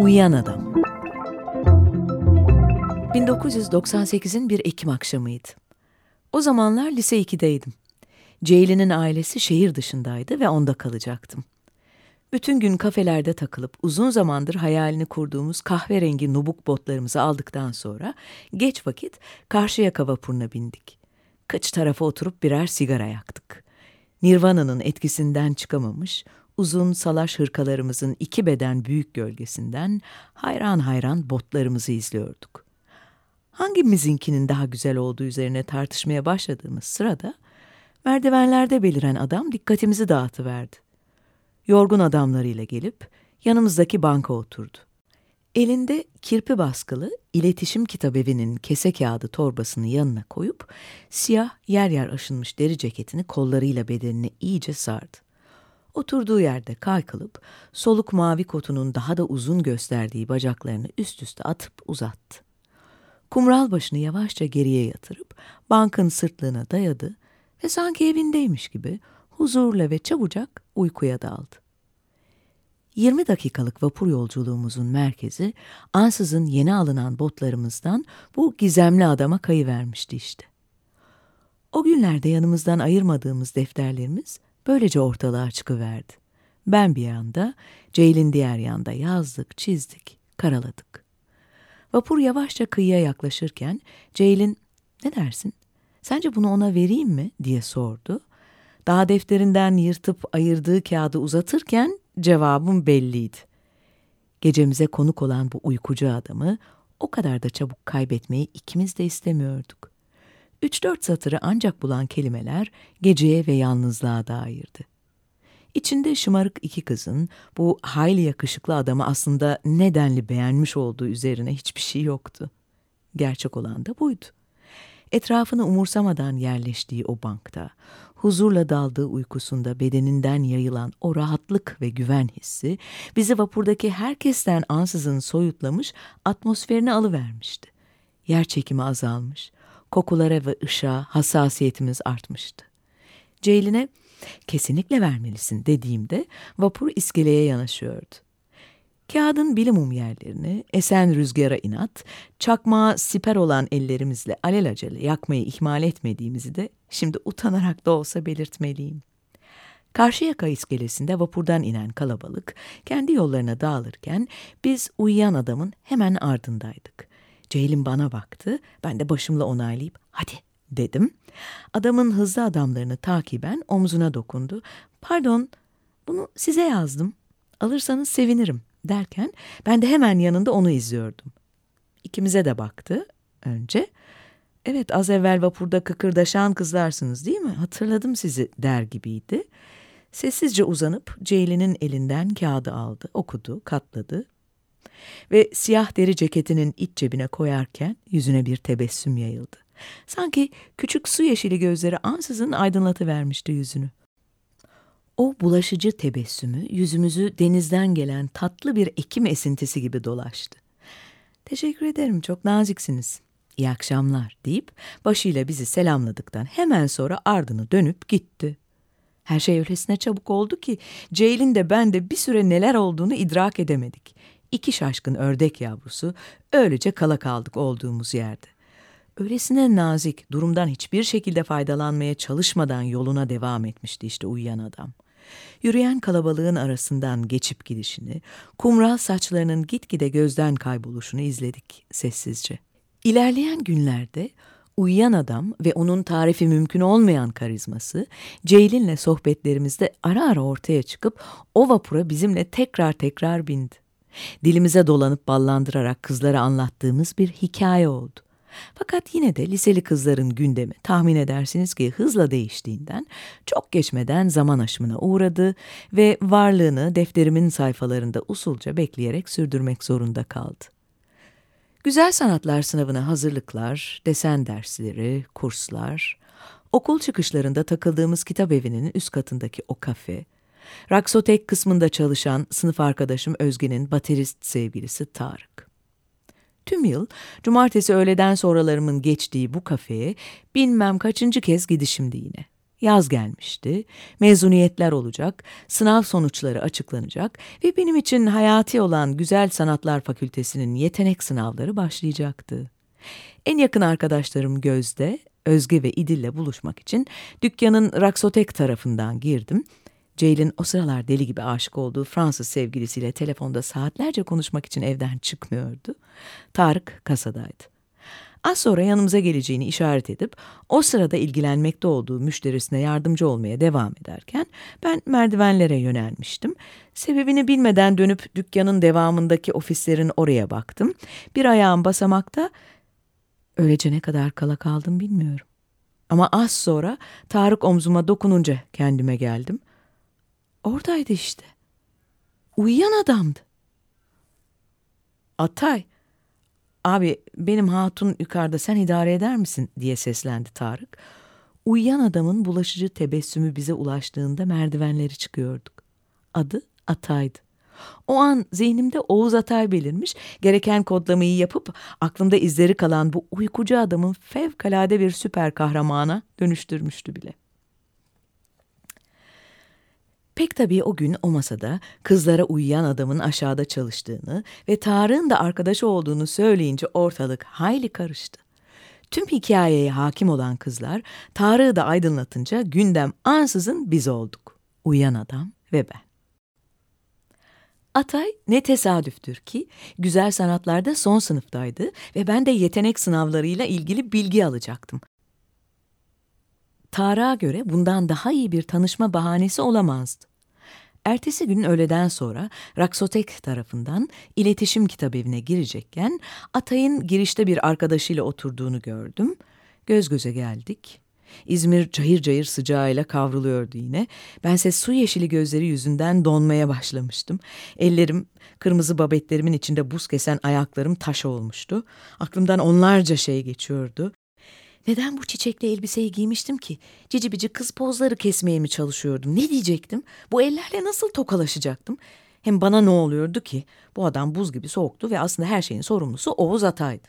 Uyuyan Adam 1998'in bir Ekim akşamıydı. O zamanlar lise 2'deydim. Ceylin'in ailesi şehir dışındaydı ve onda kalacaktım. Bütün gün kafelerde takılıp uzun zamandır hayalini kurduğumuz kahverengi nubuk botlarımızı aldıktan sonra geç vakit Karşıyaka vapuruna bindik. Kıç tarafa oturup birer sigara yaktık. Nirvana'nın etkisinden çıkamamış, uzun salaş hırkalarımızın iki beden büyük gölgesinden hayran hayran botlarımızı izliyorduk. Hangimizinkinin daha güzel olduğu üzerine tartışmaya başladığımız sırada merdivenlerde beliren adam dikkatimizi dağıtıverdi. Yorgun adamlarıyla gelip yanımızdaki banka oturdu. Elinde kirpi baskılı iletişim kitabevinin kese kağıdı torbasını yanına koyup siyah yer yer aşınmış deri ceketini kollarıyla bedenine iyice sardı. Oturduğu yerde kaykılıp soluk mavi kotunun daha da uzun gösterdiği bacaklarını üst üste atıp uzattı. Kumral başını yavaşça geriye yatırıp bankın sırtlığına dayadı ve sanki evindeymiş gibi huzurla ve çabucak uykuya daldı. 20 dakikalık vapur yolculuğumuzun merkezi ansızın yeni alınan botlarımızdan bu gizemli adama kayıvermişti işte. O günlerde yanımızdan ayırmadığımız defterlerimiz böylece ortalığa çıkıverdi. Ben bir yanda, Ceylin diğer yanda yazdık, çizdik, karaladık. Vapur yavaşça kıyıya yaklaşırken Ceylin, ne dersin, sence bunu ona vereyim mi diye sordu. Daha defterinden yırtıp ayırdığı kağıdı uzatırken cevabım belliydi. Gecemize konuk olan bu uykucu adamı o kadar da çabuk kaybetmeyi ikimiz de istemiyorduk. Üç dört satırı ancak bulan kelimeler geceye ve yalnızlığa dairdi. İçinde şımarık iki kızın bu hayli yakışıklı adamı aslında nedenli beğenmiş olduğu üzerine hiçbir şey yoktu. Gerçek olan da buydu. Etrafını umursamadan yerleştiği o bankta, huzurla daldığı uykusunda bedeninden yayılan o rahatlık ve güven hissi bizi vapurdaki herkesten ansızın soyutlamış, atmosferini alıvermişti. Yer çekimi azalmış, kokulara ve ışığa hassasiyetimiz artmıştı. Ceylin'e kesinlikle vermelisin dediğimde vapur iskeleye yanaşıyordu. Kağıdın bilimum yerlerini esen rüzgara inat, çakmağa siper olan ellerimizle alelacele yakmayı ihmal etmediğimizi de şimdi utanarak da olsa belirtmeliyim. Karşıyaka iskelesinde vapurdan inen kalabalık kendi yollarına dağılırken biz uyuyan adamın hemen ardındaydık. Ceylin bana baktı, ben de başımla onaylayıp hadi dedim. Adamın hızlı adamlarını takiben omzuna dokundu. Pardon, bunu size yazdım. Alırsanız sevinirim derken ben de hemen yanında onu izliyordum. İkimize de baktı önce. Evet az evvel vapurda kıkırdaşan kızlarsınız değil mi? Hatırladım sizi der gibiydi. Sessizce uzanıp Ceylin'in elinden kağıdı aldı, okudu, katladı. Ve siyah deri ceketinin iç cebine koyarken yüzüne bir tebessüm yayıldı. Sanki küçük su yeşili gözleri ansızın aydınlatıvermişti yüzünü. O bulaşıcı tebessümü yüzümüzü denizden gelen tatlı bir ekim esintisi gibi dolaştı. Teşekkür ederim, çok naziksiniz. İyi akşamlar deyip başıyla bizi selamladıktan hemen sonra ardını dönüp gitti. Her şey öylesine çabuk oldu ki Ceylin de ben de bir süre neler olduğunu idrak edemedik. İki şaşkın ördek yavrusu öylece kala kaldık olduğumuz yerde. Öylesine nazik, durumdan hiçbir şekilde faydalanmaya çalışmadan yoluna devam etmişti işte uyuyan adam. Yürüyen kalabalığın arasından geçip gidişini, kumral saçlarının gitgide gözden kayboluşunu izledik sessizce. İlerleyen günlerde uyuyan adam ve onun tarifi mümkün olmayan karizması Ceylin'le sohbetlerimizde ara ara ortaya çıkıp o vapura bizimle tekrar tekrar bindi. Dilimize dolanıp ballandırarak kızlara anlattığımız bir hikaye oldu. Fakat yine de liseli kızların gündemi tahmin edersiniz ki hızla değiştiğinden çok geçmeden zaman aşımına uğradı ve varlığını defterimin sayfalarında usulca bekleyerek sürdürmek zorunda kaldı. Güzel sanatlar sınavına hazırlıklar, desen dersleri, kurslar, okul çıkışlarında takıldığımız kitap evinin üst katındaki o kafe, Raksotek kısmında çalışan sınıf arkadaşım Özge'nin baterist sevgilisi Tarık. Tüm yıl cumartesi öğleden sonralarımın geçtiği bu kafeye bilmem kaçıncı kez gidişimdi yine. Yaz gelmişti, mezuniyetler olacak, sınav sonuçları açıklanacak ve benim için hayati olan Güzel Sanatlar Fakültesinin yetenek sınavları başlayacaktı. En yakın arkadaşlarım Gözde, Özge ve İdil'le buluşmak için dükkanın Raksotek tarafından girdim. Ceylin o sıralar deli gibi aşık olduğu Fransız sevgilisiyle telefonda saatlerce konuşmak için evden çıkmıyordu. Tarık kasadaydı. Az sonra yanımıza geleceğini işaret edip o sırada ilgilenmekte olduğu müşterisine yardımcı olmaya devam ederken ben merdivenlere yönelmiştim. Sebebini bilmeden dönüp dükkanın devamındaki ofislerin oraya baktım. Bir ayağım basamakta, öylece ne kadar kala kaldım bilmiyorum. Ama az sonra Tarık omzuma dokununca kendime geldim. Oradaydı işte. Uyuyan adamdı. Atay, abi benim hatun yukarıda sen idare eder misin diye seslendi Tarık. Uyuyan adamın bulaşıcı tebessümü bize ulaştığında merdivenleri çıkıyorduk. Adı Atay'dı. O an zihnimde Oğuz Atay belirmiş, gereken kodlamayı yapıp aklımda izleri kalan bu uykucu adamın fevkalade bir süper kahramana dönüştürmüştü bile. Pek tabii o gün o masada kızlara uyuyan adamın aşağıda çalıştığını ve Tarık'ın da arkadaşı olduğunu söyleyince ortalık hayli karıştı. Tüm hikayeye hakim olan kızlar Tarık'ı da aydınlatınca gündem ansızın biz olduk. Uyuyan adam ve ben. Atay ne tesadüftür ki güzel sanatlarda son sınıftaydı ve ben de yetenek sınavlarıyla ilgili bilgi alacaktım. Tarık'a göre bundan daha iyi bir tanışma bahanesi olamazdı. Ertesi gün öğleden sonra Raksotek tarafından iletişim kitabevine girecekken Atay'ın girişte bir arkadaşıyla oturduğunu gördüm. Göz göze geldik. İzmir cayır cayır sıcağıyla kavruluyordu yine. Bense su yeşili gözleri yüzünden donmaya başlamıştım. Ellerim, kırmızı babetlerimin içinde buz kesen ayaklarım taş olmuştu. Aklımdan onlarca şey geçiyordu. Neden bu çiçekli elbiseyi giymiştim ki? Cici bici kız pozları kesmeye mi çalışıyordum? Ne diyecektim? Bu ellerle nasıl tokalaşacaktım? Hem bana ne oluyordu ki? Bu adam buz gibi soğuktu ve aslında her şeyin sorumlusu Oğuz Atay'dı.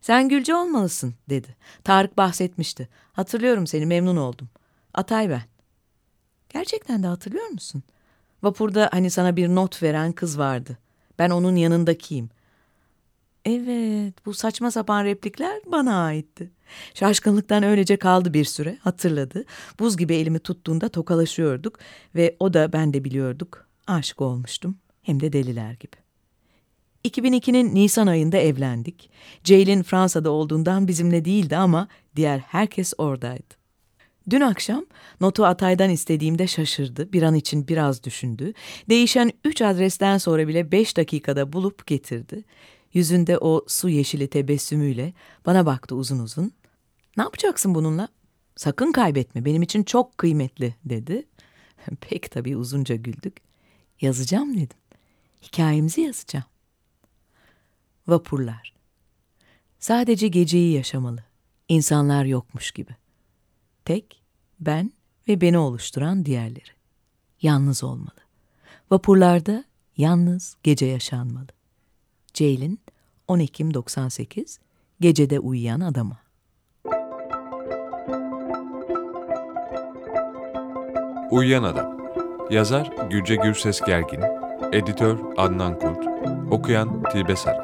Sen Gülce olmalısın dedi. Tarık bahsetmişti. Hatırlıyorum seni memnun oldum. Atay ben. Gerçekten de hatırlıyor musun? Vapurda hani sana bir not veren kız vardı. Ben onun yanındakiyim. Evet, bu saçma sapan replikler bana aitti. Şaşkınlıktan öylece kaldı bir süre, hatırladı. Buz gibi elimi tuttuğunda tokalaşıyorduk ve o da ben de biliyorduk. Aşık olmuştum, hem de deliler gibi. 2002'nin Nisan ayında evlendik. Ceylin Fransa'da olduğundan bizimle değildi ama diğer herkes oradaydı. Dün akşam notu Atay'dan istediğimde şaşırdı, bir an için biraz düşündü. Değişen üç adresten sonra bile beş dakikada bulup getirdi. Yüzünde o su yeşili tebessümüyle bana baktı uzun uzun. Ne yapacaksın bununla? Sakın kaybetme, benim için çok kıymetli dedi. Pek tabii uzunca güldük. Yazacağım dedim. Hikayemizi yazacağım. Vapurlar. Sadece geceyi yaşamalı. İnsanlar yokmuş gibi. Tek, ben ve beni oluşturan diğerleri. Yalnız olmalı. Vapurlarda yalnız gece yaşanmalı. Ceylin 10 Ekim 98 Gecede Uyuyan Adama. Uyuyan Adam. Yazar Gülce Gürses Gergin. Editör Adnan Kurt. Okuyan Tilbe Saran